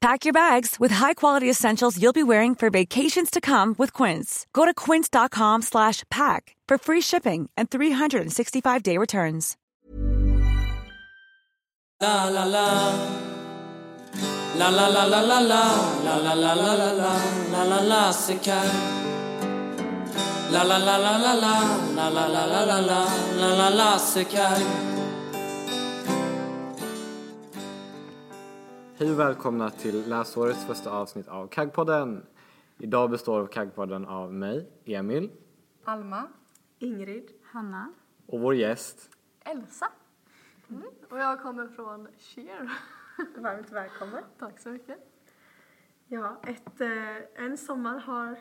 Pack your bags with high-quality essentials you'll be wearing for vacations to come with Quince. Go to quince.com slash pack for free shipping and 365-day returns. La la la La la la la la la La la la la la la La la la calme La la la la la la La la la la la la La la la c'est Hej och välkomna till läsårets första avsnitt av Kaggpodden. Idag består Kaggpodden av mig, Emil, Alma. Ingrid. Hanna. och vår gäst. Elsa. Mm. Och jag kommer från Cheer. Varmt välkommen. Tack så mycket. Ja, ett, eh, en sommar har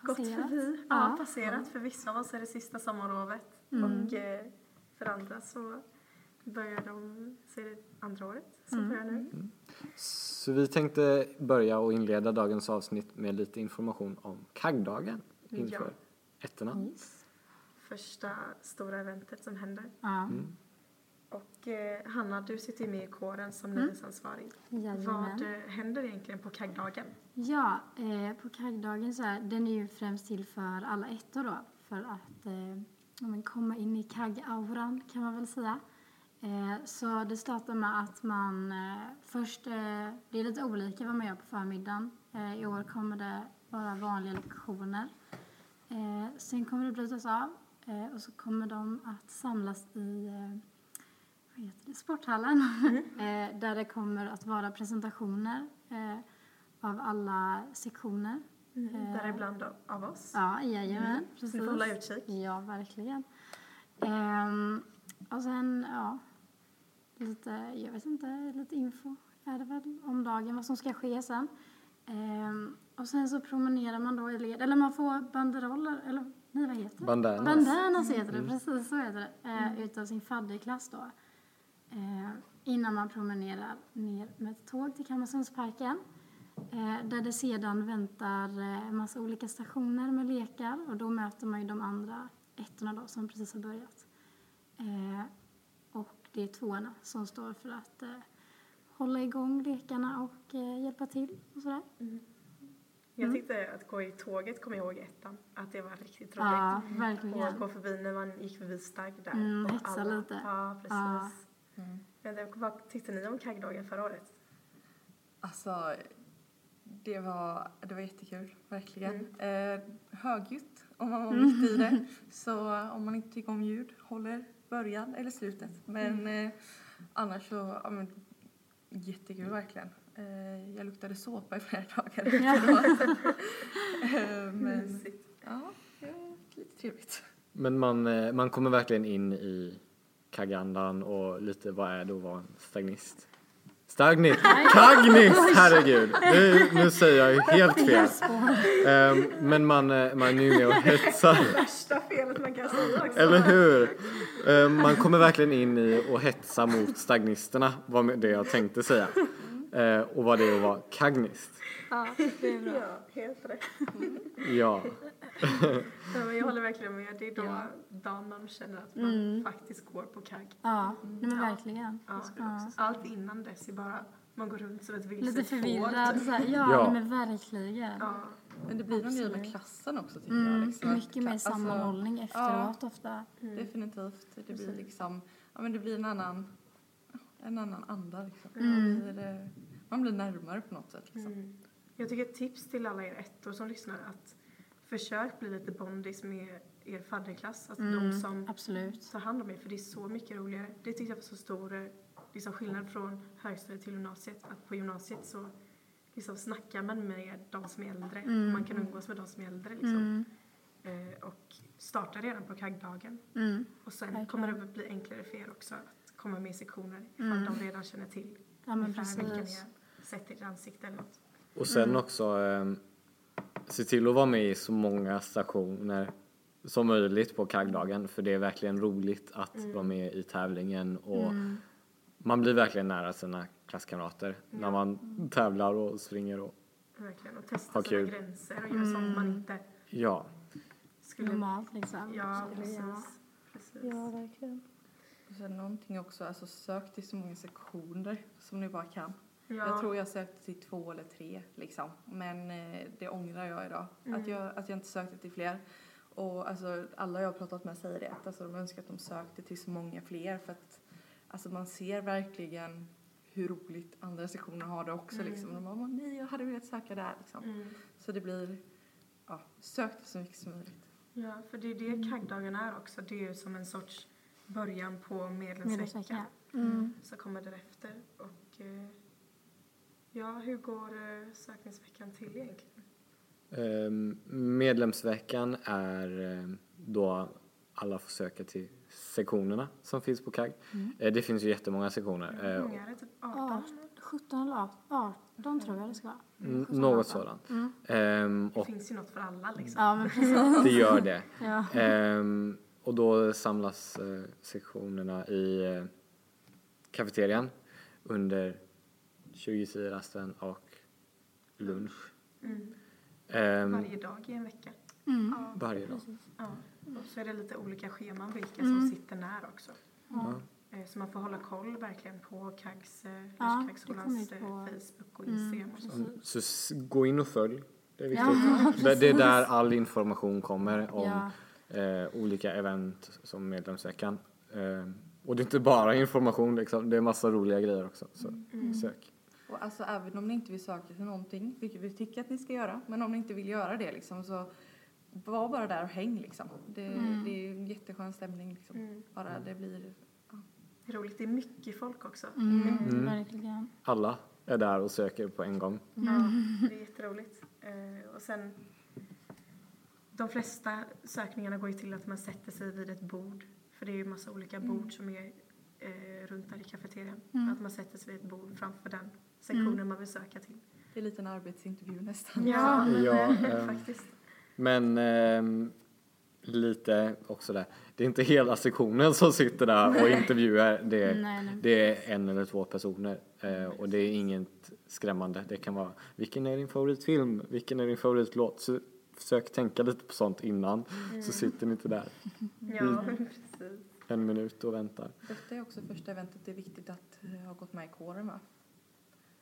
gått Passerat. förbi. Ja. Ja, passerat. För vissa av oss är det sista sommarlovet. Mm. Och eh, för andra så börjar de, så är det andra året som Mm. börjar nu. Så vi tänkte börja och inleda dagens avsnitt med lite information om Kaggdagen inför Ja. ettorna. Första stora eventet som händer. Ja. Och eh, Hanna, du sitter ju med i kåren som nyhetsansvarig. Jajamän. Vad eh, händer egentligen på kaggdagen? Ja, eh, på kaggdagen så är den är ju främst till för alla ettor då. För att eh, komma in i kaggauran kan man väl säga. Eh, så det startar med att man eh, först, eh, det är lite olika vad man gör på förmiddagen. Eh, I år kommer det vara vanliga lektioner. Eh, sen kommer det brytas av eh, och så kommer de att samlas i eh, vad heter det, sporthallen eh, där det kommer att vara presentationer eh, av alla sektioner. Eh, Däribland av, oss. Ja, jajamän. Precis. Så ni får hålla utkik. Ja, verkligen. Ehm, och sen, ja, lite, jag vet inte, lite info är det väl om dagen, vad som ska ske sen. Ehm, och sen så promenerar man då i led, eller man får banderoller, eller nej vad heter det? Bandanas. Bandanas heter det, precis så heter det. Eh, utav sin fadderklass då. Eh, innan man promenerar ner med ett tåg till Kalmarsundsparken. Eh, där det sedan väntar eh, en massa olika stationer med lekar och då möter man ju de andra ettorna då som precis har börjat. Det är tvåorna som står för att eh, hålla igång lekarna och eh, hjälpa till och sådär. Jag tyckte att gå i tåget, kommer jag ihåg ettan, att det var riktigt roligt. Ja, Och verkligen. gå förbi när man gick förbi Stagg där. Mm, och hetsa lite. Ja, precis. Ja. Men det, vad tyckte ni om kaggdagen förra året? Alltså, det var, det var jättekul, verkligen. Eh, högljutt om man var mitt i det. Så om man inte tycker om ljud, håller början eller slutet. Men eh, annars så, ja men, jättekul verkligen. Eh, jag luktade såpa i flera dagar efteråt. eh, men, ja, det var lite trevligt. Men man, eh, man kommer verkligen in i kaggandan och lite vad är det att vara en stagnist? Stagnist! Kagnist! Herregud! Nu, nu säger jag ju helt fel. Ehm, men man, eh, man är ju med och hetsar. Värsta felet man kan säga också. Eller hur? Ehm, man kommer verkligen in i och hetsa mot stagnisterna var det jag tänkte säga. Ehm, och vad det är att vara kagnist. Ja, helt rätt. Ja. Ja, men jag håller verkligen med. Det är då dagen man känner att man faktiskt går på kagg. Ja, men verkligen. Ja. Allt innan dess är bara man går runt som ett vilset Lite får, förvirrad. typ. Så här, Ja. ja, men verkligen. Ja. Men det blir någon grej med klassen också tycker Mm, jag. Liksom, mycket mer alltså, sammanhållning efteråt ofta. Definitivt. Det blir liksom, ja men det blir en annan, en annan anda liksom. Mm. Man, blir, eh, man blir närmare på något sätt liksom. Jag tycker ett tips till alla er ettor som lyssnar att försök bli lite bondis med er fadderklass, alltså de som Absolut. tar hand om er, för det är så mycket roligare. Det tyckte jag var så stor eh, liksom skillnad från högstadiet till gymnasiet, att på gymnasiet så liksom snackar man med de som är äldre, Mm. man kan umgås med de som är äldre liksom. Eh, och starta redan på kaggdagen. Mm. Och sen Verkligen. kommer det bli enklare för er också att komma med i sektioner ifall de redan känner till Mm. Ja, men ungefär vilka ni har sett i ert ansikte eller något. Och sen Mm. också eh, se till att vara med i så många stationer som möjligt på kaggdagen för det är verkligen roligt att Mm. vara med i tävlingen och man blir verkligen nära sina klasskamrater när man tävlar och springer och Verkligen. Och testa Ha sina kul. gränser och göra sånt man inte ja. skulle... Normalt liksom. Ja, jag göra. precis. precis. Ja, verkligen. Och sen någonting också, alltså sök till så många sektioner som ni bara kan. Ja. Jag tror jag sökte till två eller tre liksom. Men eh, det ångrar jag idag. Att, jag, att jag inte sökte till fler. Och alltså, alla jag har pratat med säger det. Att alltså, de önskar att de sökte till så många fler. För att alltså, man ser verkligen hur roligt andra sektioner har det också. Liksom. De bara, "Åh, nej jag hade velat söka där liksom. Mm. Så det blir, ja, sök så mycket som möjligt. Ja, för det är det kaggdagen är också. Det är ju som en sorts början på Medlemsvecka. medlemsveckan. Mm. Så kommer därefter. Och eh, ja, hur går eh, sökningsveckan till egentligen? Ehm, Medlemsveckan är eh, då alla får söka till sektionerna som finns på KAG. Eh, Det finns ju jättemånga sektioner. Hur eh, många är det? Typ 18? Art- 17 eller 18 tror jag det ska vara. 17, Något 18. sådant. Ehm, Det finns ju något för alla liksom. Ja, men precis. det gör det. Ja. Ehm, och då samlas eh, sektionerna i eh, kafeterian under 20-rasten och lunch. Mm. Ehm, Varje dag i en vecka. Mm. varje dag. Ja. Och så är det lite olika scheman vilka som sitter när också. Eh, Så man får hålla koll verkligen på KAGs, eh, Ja, eh, Facebook och Instagram och så. Så gå in och följ. Det är viktigt. Ja, det, det är där all information kommer om Ja. eh, olika event som medlemsveckan. Eh, och det är inte bara information liksom, det är massa roliga grejer också. Så Mm. sök. Och alltså även om ni inte vill söka till någonting, vilket vi tycker att ni ska göra, men om ni inte vill göra det liksom så var bara där och häng liksom. Det, det är en jätteskön stämning liksom. Mm. Bara det blir, Det är roligt, det är mycket folk också. Mm, verkligen. Alla är där och söker på en gång. Ja, det är jätteroligt. Eh, och sen, de flesta sökningarna går ju till att man sätter sig vid ett bord. För det är ju massa olika bord som är eh, runt där i kafeterian. Att man sätter sig vid ett bord framför den sektionen man vill söka till. det är lite en arbetsintervju nästan. Ja, men, Ja, eh, faktiskt. Men ehm, lite också där. Det är inte hela sektionen som sitter där och intervjuar. Det är, Nej, nej. det är en eller två personer. Eh, och det är inget skrämmande. Det kan vara vilken är din favoritfilm? Vilken är din favoritlåt? Så försök tänka lite på sånt innan. Så sitter ni inte där Ja, precis. en minut och väntar. Detta är också första eventet, det är viktigt att eh, ha gått med i kåren va?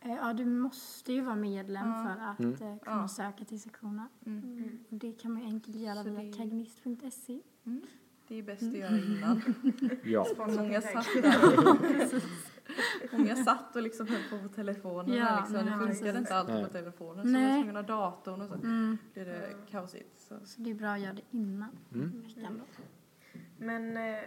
Eh, Ja, du måste ju vara medlem Ja. för att Mm. eh, kunna Ja. söka till sektionen. Mm. Och det kan man ju enkelt göra via det- kagnist.se. Det är bäst att göra innan. Ja. Många satt där. Många satt och liksom höll på på telefonen. Ja, liksom. Det funkade inte alltid på telefonen. Så Nej. man var tvungen att ha datorn och så Mm. blir det kaosigt. Så. Så det är bra att göra det innan Mm. veckan då. Men eh,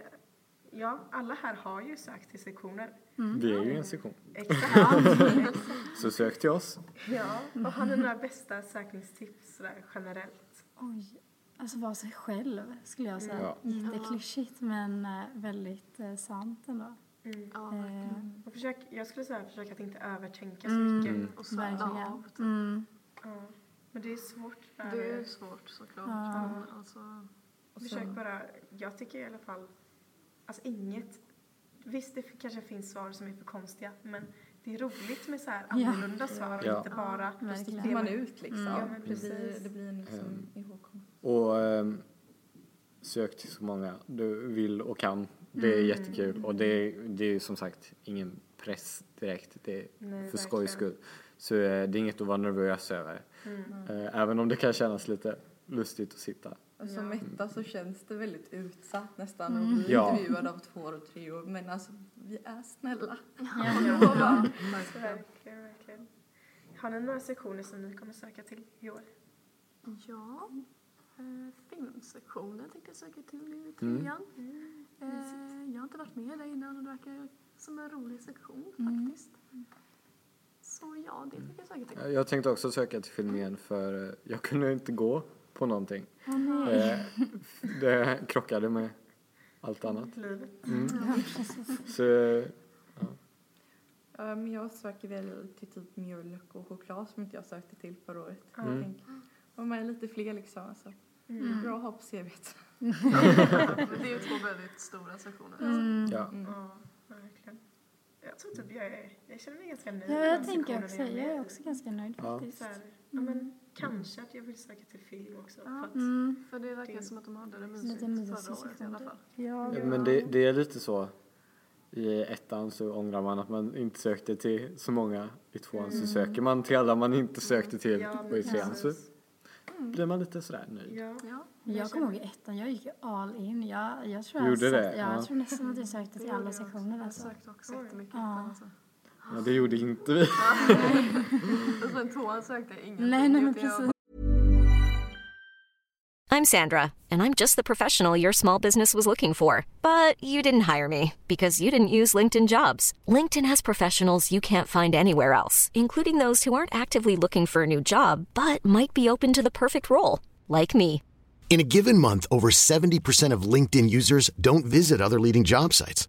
ja, alla här har ju sökt till sektioner. Vi är ju en sektion. Exakt. Så sök till oss. ja, och har ni några bästa sökningstips sådär generellt? Oj, alltså vara sig själv skulle jag säga. Ja. Jätteklyschigt men eh, väldigt eh, sant ändå. Mm. Eh, Och försök, jag skulle säga försök att inte övertänka så Mm. mycket. Och så verkligen. av. Mm. Ja. Men det är svårt. För, Det är svårt såklart. Ja. Men Alltså, Och Försök sen, bara, jag tycker i alla fall, alltså inget, visst det kanske finns svar som är för konstiga, men det är roligt med så här Ja. annorlunda svar och Ja. inte bara Verkligen. sticker man ut liksom. Ja, men det, blir, precis. det blir en liksom Ehm. ihågkommet. Och ehm, sök till så många du vill och kan. Det är jättekul. Och det är, det är som sagt ingen press direkt. Det är Nej, för skojs skull. Så eh, det är inget att vara nervös över. Eh, Även om det kan kännas lite lustigt att sitta. Och som Ja. Metta så känns det väldigt utsatt nästan att bli Ja. intervjuad av två och tre år. Men alltså, vi är snälla. Ja, verkligen, verkligen. Har ni några sektioner som ni kommer söka till i år? ja. Eh, filmsektionen tänkte jag söka till i Mm. trean. Eh, jag har inte varit med där innan och det verkar som en rolig sektion Mm. faktiskt. Så ja, det tänker jag söka till. Jag tänkte också söka till filmen för eh, jag kunde inte gå på någonting. Nej. Eh, det krockade med allt annat. Mm. Så, Ja, men jag söker väl till typ mjölk och choklad som inte jag sökte till förra året. Mm. Jag tänker, Var med lite fler liksom. Alltså. Mm. Bra att ha på CVt. Men det är ju två väldigt stora sektioner. Mm. ja. Ja, verkligen. Jag tror typ jag är, jag känner mig ganska nöjd Ja, jag tänker också, jag är också ganska nöjd Ja. faktiskt. Så här, ja, men kanske att jag vill söka till film också. För att, Mm. För det verkar som att de hade det Lite mysigt mysig förra året i alla fall. Ja, Ja, Men det, det är lite så. I ettan så ångrar man att man inte sökte till så många. I tvåan så söker man till alla man inte sökte till. Ja, och i trean så blir man lite sådär nöjd. Ja. Ja. jag kommer ihåg i ettan, jag gick all in. Jag, jag tror jag Gjorde sökte- det? Ja, Ja. jag tror nästan att jag sökte till alla sektioner. Jag Alltså. sökte också jättemycket. Ja. Alltså. Ja, det gjorde inte vi. Och sen tvåan sökte jag ingenting. Nej, nej men precis. I'm Sandra, and I'm just the professional your small business was looking for. But you didn't hire me because you didn't use LinkedIn jobs. LinkedIn has professionals you can't find anywhere else, including those who aren't actively looking for a new job but might be open to the perfect role, like me. In a given month, over 70% of LinkedIn users don't visit other leading job sites.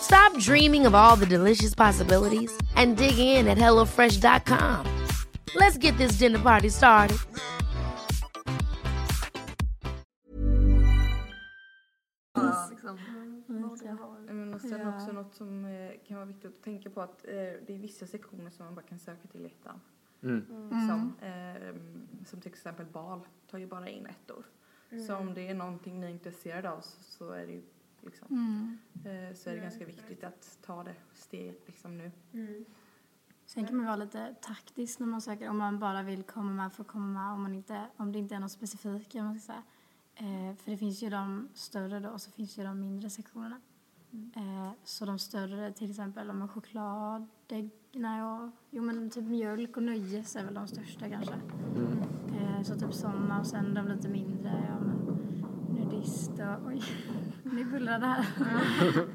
Stop dreaming of all the delicious possibilities and dig in at HelloFresh.com. Let's get this dinner party started. Mm, sen Ja. också något som eh, kan vara viktigt att tänka på att eh, det är vissa sektioner som man bara kan söka till i ettan. Mm. Som, eh, som till exempel bal tar ju bara in ettor. Så om det är någonting ni är intresserade av så, så är det ju liksom, Mm. eh, så är det ganska viktigt att ta det steget liksom nu. Mm. Sen kan man vara lite taktisk när man söker. Om man bara vill komma med för att komma med. Om, man inte, om det inte är något specifikt. Kan man ska säga. Eh, för det finns ju de större då och så finns ju de mindre sektionerna. Eh, så de större, till exempel om choklad, ägg, nej, och, jo men typ mjölk och nöjes är väl de största kanske. Eh, så typ sådana och sen de lite mindre, ja men nudist och oj, nu bullrar det här.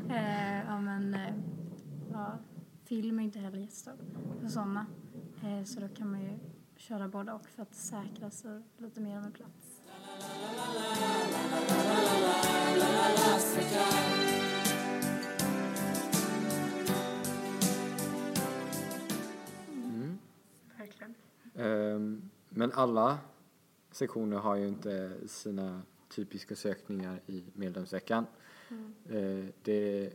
eh, ja men, eh, ja, film är inte heller jättestor för sådana. Eh, så då kan man ju köra både och för att säkra sig lite mer om en plats. Verkligen. Ehm, Men alla sektioner har ju inte sina typiska sökningar i medlemsveckan. Eh, Det,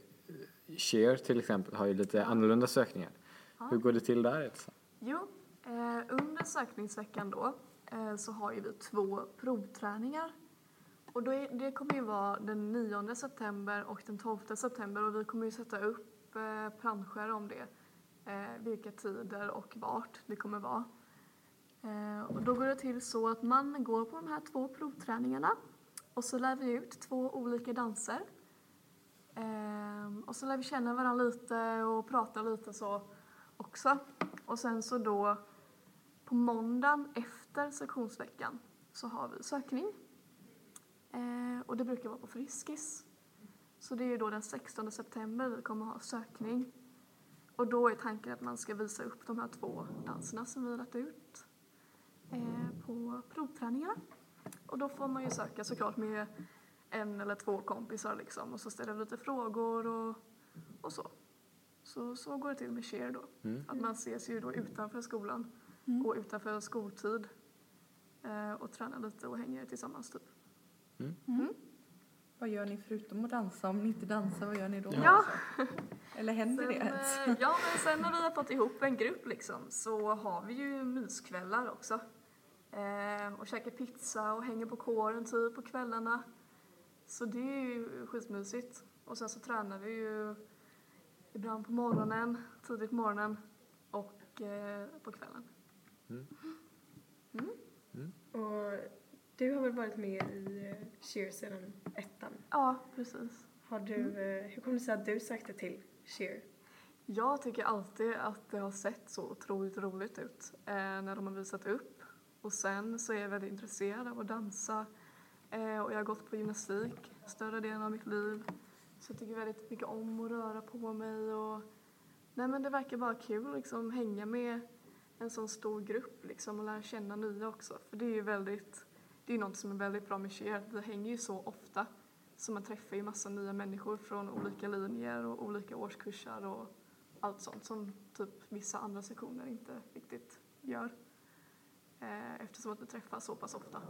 Share till exempel har ju lite annorlunda sökningar. Hur går det till där Elsa? Jo, eh, under sökningsveckan då eh, så har ju vi två provträningar. Och då är, det kommer ju vara den 9 september och den 12 september och vi kommer ju sätta upp eh, planscher om det. Eh, vilka tider och vart det kommer vara. Eh, och då går det till så att man går på de här två provträningarna och så lär vi ut två olika danser. Ehm, och så lär vi känna varandra lite och prata lite så också. Och sen så då på måndagen efter sektionsveckan så har vi sökning. Ehm, och det brukar vara på Friskis. Så det är ju då den 16 september vi kommer ha sökning. Och då är tanken att man ska visa upp de här två danserna som vi har lagt ut eh, på provträningarna. Och då får man ju söka såklart med en eller två kompisar liksom och så ställer vi lite frågor och, och så. Så, så går det till med Share då. Att man ses ju då utanför skolan och utanför skoltid eh, och tränar lite och hänger tillsammans typ. Vad gör ni förutom att dansa? Om ni inte dansar, vad gör ni då? Ja. Eller händer Sen, det ens? eh, ja, men sen när vi har fått ihop en grupp liksom så har vi ju myskvällar också. Eh, och käkar pizza och hänger på kåren typ på kvällarna. Så det är ju skitmysigt. Och sen så tränar vi ju ibland på morgonen, tidigt på morgonen och eh, på kvällen. Och du har väl varit med i Cheer sedan ettan? Ja, precis. Har du, eh, hur kom det sig att du sökte till Cheer? Jag tycker alltid att det har sett så otroligt roligt ut eh, när de har visat upp. Och sen så är jag väldigt intresserad av att dansa eh, och jag har gått på gymnastik större delen av mitt liv. Så jag tycker väldigt mycket om att röra på mig och nej men det verkar bara kul liksom hänga med en sån stor grupp liksom och lära känna nya också. För det är ju väldigt, det är ju något som är väldigt bra med cheer, vi hänger ju så ofta så man träffar ju massa nya människor från olika linjer och olika årskurser och allt sånt som typ vissa andra sektioner inte riktigt gör. Eh, eftersom att vi träffas så pass ofta.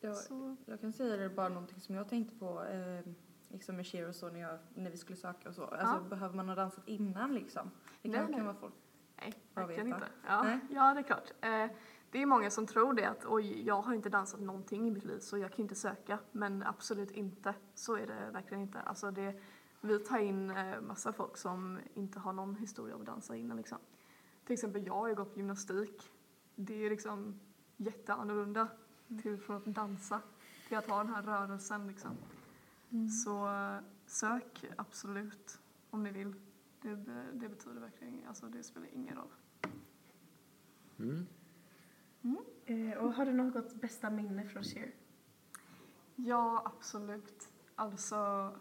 Jag, Så, jag kan säga det bara någonting som jag tänkte på eh, liksom med cheer och så när, jag, när vi skulle söka och så. Alltså behöver man ha dansat innan liksom? Det Nej, kan, nej. kan vara folk. nej, verkligen inte. Ja, Nej. ja, det är klart. Eh, det är många som tror det att oj, jag har inte dansat någonting i mitt liv så jag kan inte söka. Men absolut inte. Så är det verkligen inte. Alltså det, vi tar in eh, massa folk som inte har någon historia av att dansa innan liksom. Till exempel jag har ju gått på gymnastik. Det är liksom jätteannorlunda till från att dansa till att ha den här rörelsen liksom. Så eh, sök absolut om ni vill. Det, det betyder verkligen, alltså det spelar ingen roll. Eh, och har du något bästa minne från Cheer? Ja, absolut. Alltså,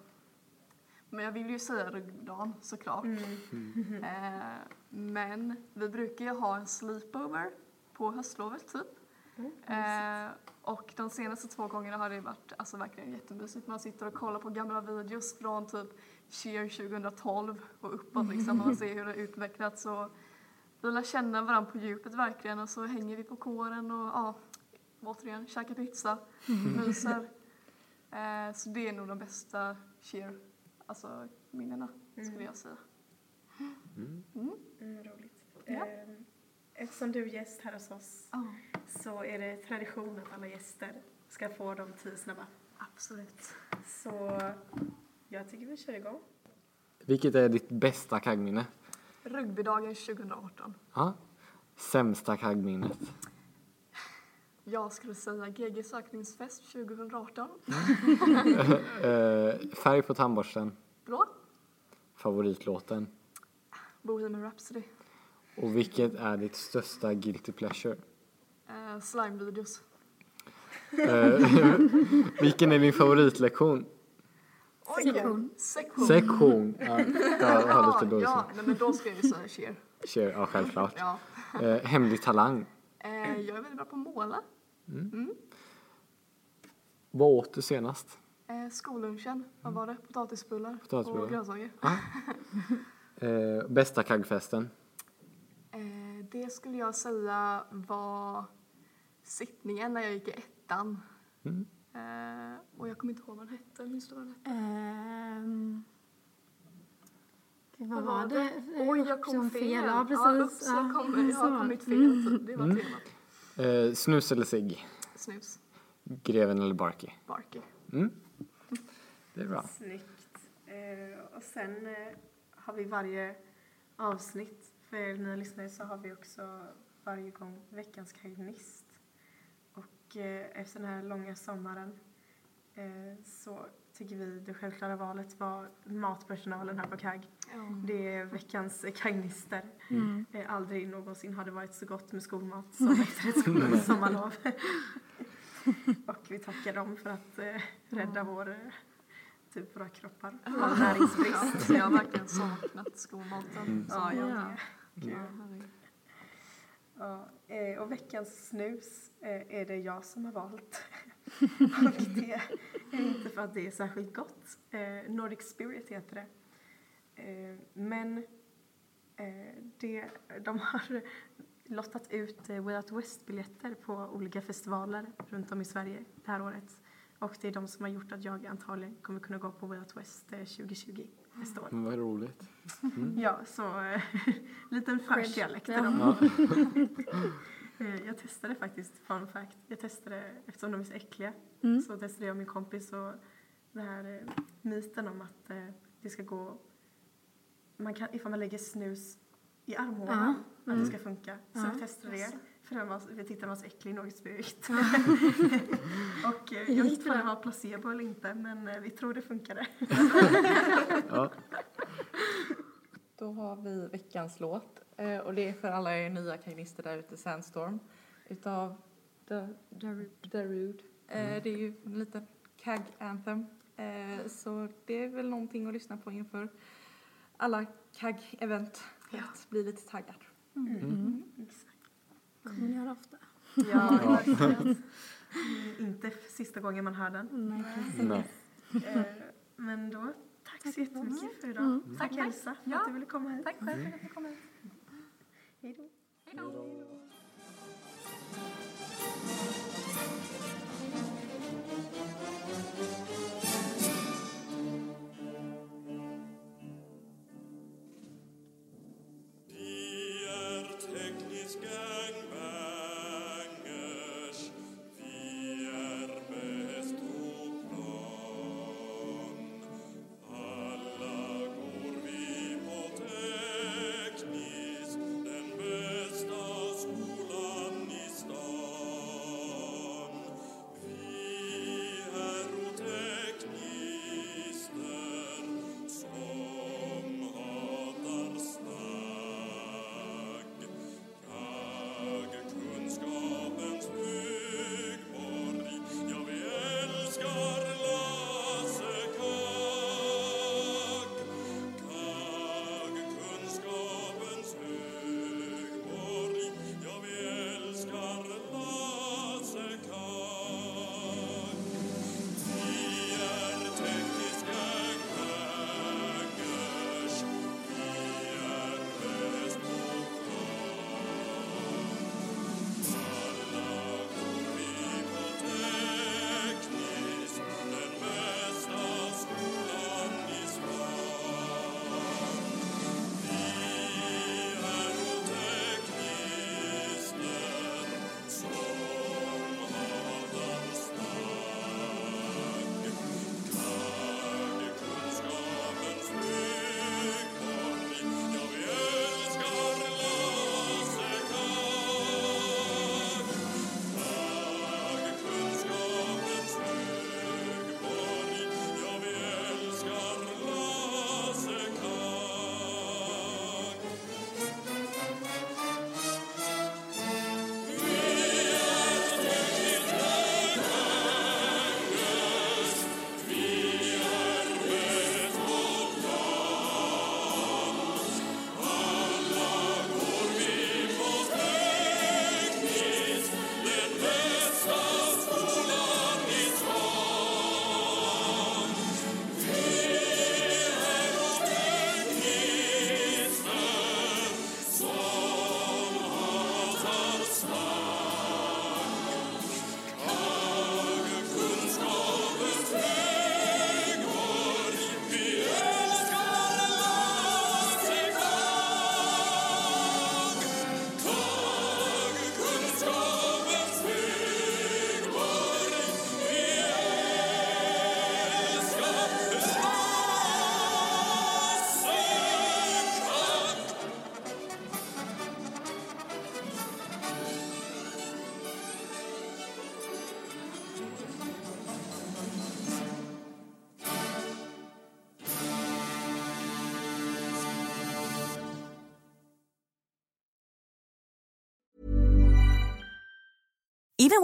men jag vill ju säga ruggdagen såklart. Eh, men vi brukar ju ha en sleepover på höstlovet typ. Eh, och de senaste två gångerna har det varit alltså, verkligen jättemysigt. Man sitter och kollar på gamla videos från typ Cheer 2012 och uppåt liksom och man ser hur det har utvecklats. Och vi lär känna varandra på djupet verkligen och så hänger vi på kåren och ja, återigen käkar pizza, myser. Eh, så det är nog de bästa cheer, alltså minnena skulle jag säga. Mm, roligt. Ja. Eh, eftersom du är gäst här hos oss Ja, så är det tradition att alla gäster ska få de tio snabba. absolut. Så jag tycker vi kör igång. Vilket är ditt bästa kaggminne? Rugbydagen 2018. Ja. Sämsta kaggminnet? Jag skulle säga GG sökningsfest 2018. Eh, färg på tandborsten? Blå. Favoritlåten? Bohemian Rhapsody. Och vilket är ditt största guilty pleasure? Eh, Slime-videos. Eh, vilken är din favoritlektion? Sektion. Sektion. Sektion. Ja, jag har lite ja, nej, men då ska jag ju säga cheer. Cheer, ja självklart. Ja. Eh, hemlig talang? Eh, jag är väldigt bra på att måla. Vad åt du senast? Eh, skollunchen, vad var det? Potatisbullar, Potatisbullar. och grönsaker. Eh, bästa kaggfesten? Eh, det skulle jag säga var sittningen när jag gick i ettan. Mm. Eh, och jag kommer inte ihåg vad den hette. Minns du vad den hette? Ehm, Gud, vad Vad var det? Oj, jag kom Som fel. Ja, Ja, precis. ups, jag, kom, jag så. har kommit fel. Typ. Det var Mm. temat. Eh, snus eller cigg? Snus, Greven eller Barky? Barky. Mm. Det är bra. Snyggt. Eh, och sen eh, har vi varje avsnitt. För er nya lyssnare så har vi också varje gång veckans kagnist. Och eh, efter den här långa sommaren eh, så tycker vi det självklara valet var matpersonalen här på KAG. Det är veckans kagnister. Eh, aldrig någonsin har det varit så gott med skolmat som efter ett skol- sommarlov. och vi tackar dem för att eh, rädda vår, eh, typ våra kroppar av näringsbrist. Jag har verkligen saknat skolmaten. Ja, jag Ja. Med. Ja, eh, och veckans snus eh, är det jag som har valt. och det är inte för att det är särskilt gott. Eh, Nordic Spirit heter det. Men det, de har lottat ut Way Out West-biljetter på olika festivaler runt om i Sverige det här året. Och det är de som har gjort att jag antagligen kommer kunna gå på Way Out West eh, 2020 nästa år. Men vad roligt. Ja, så eh, liten till Ja. dem. Ja. Eh, Jag testade faktiskt, fun fact, jag testade eftersom de är så äckliga Mm. så testade jag och min kompis och det här eh, myten om att eh, det ska gå, man kan, ifall man lägger snus i armhålan, Ja, att det mm. ska funka. Så Ja. vi testade det. För den var, vi tyckte den var så äcklig, något spökt. och eh, jag vet inte om det var placebo eller inte, men eh, vi tror det funkade. Ja. Då har vi veckans låt eh, och det är för alla er nya kagnister där ute, Sandstorm utav The Darude. Eh, Det är ju en liten kag anthem Eh, så det är väl någonting att lyssna på inför alla kag event Att bli lite taggad. Mm. Kommer ni göra ofta. Ja, Ja. verkligen. Mm, Inte sista gången man hör den. Nej. Nej. Eh, Men då, tack så jättemycket för idag. Mm. Tack Elsa för att du ville komma hit. Tack själv för att jag kom hit. Hej då.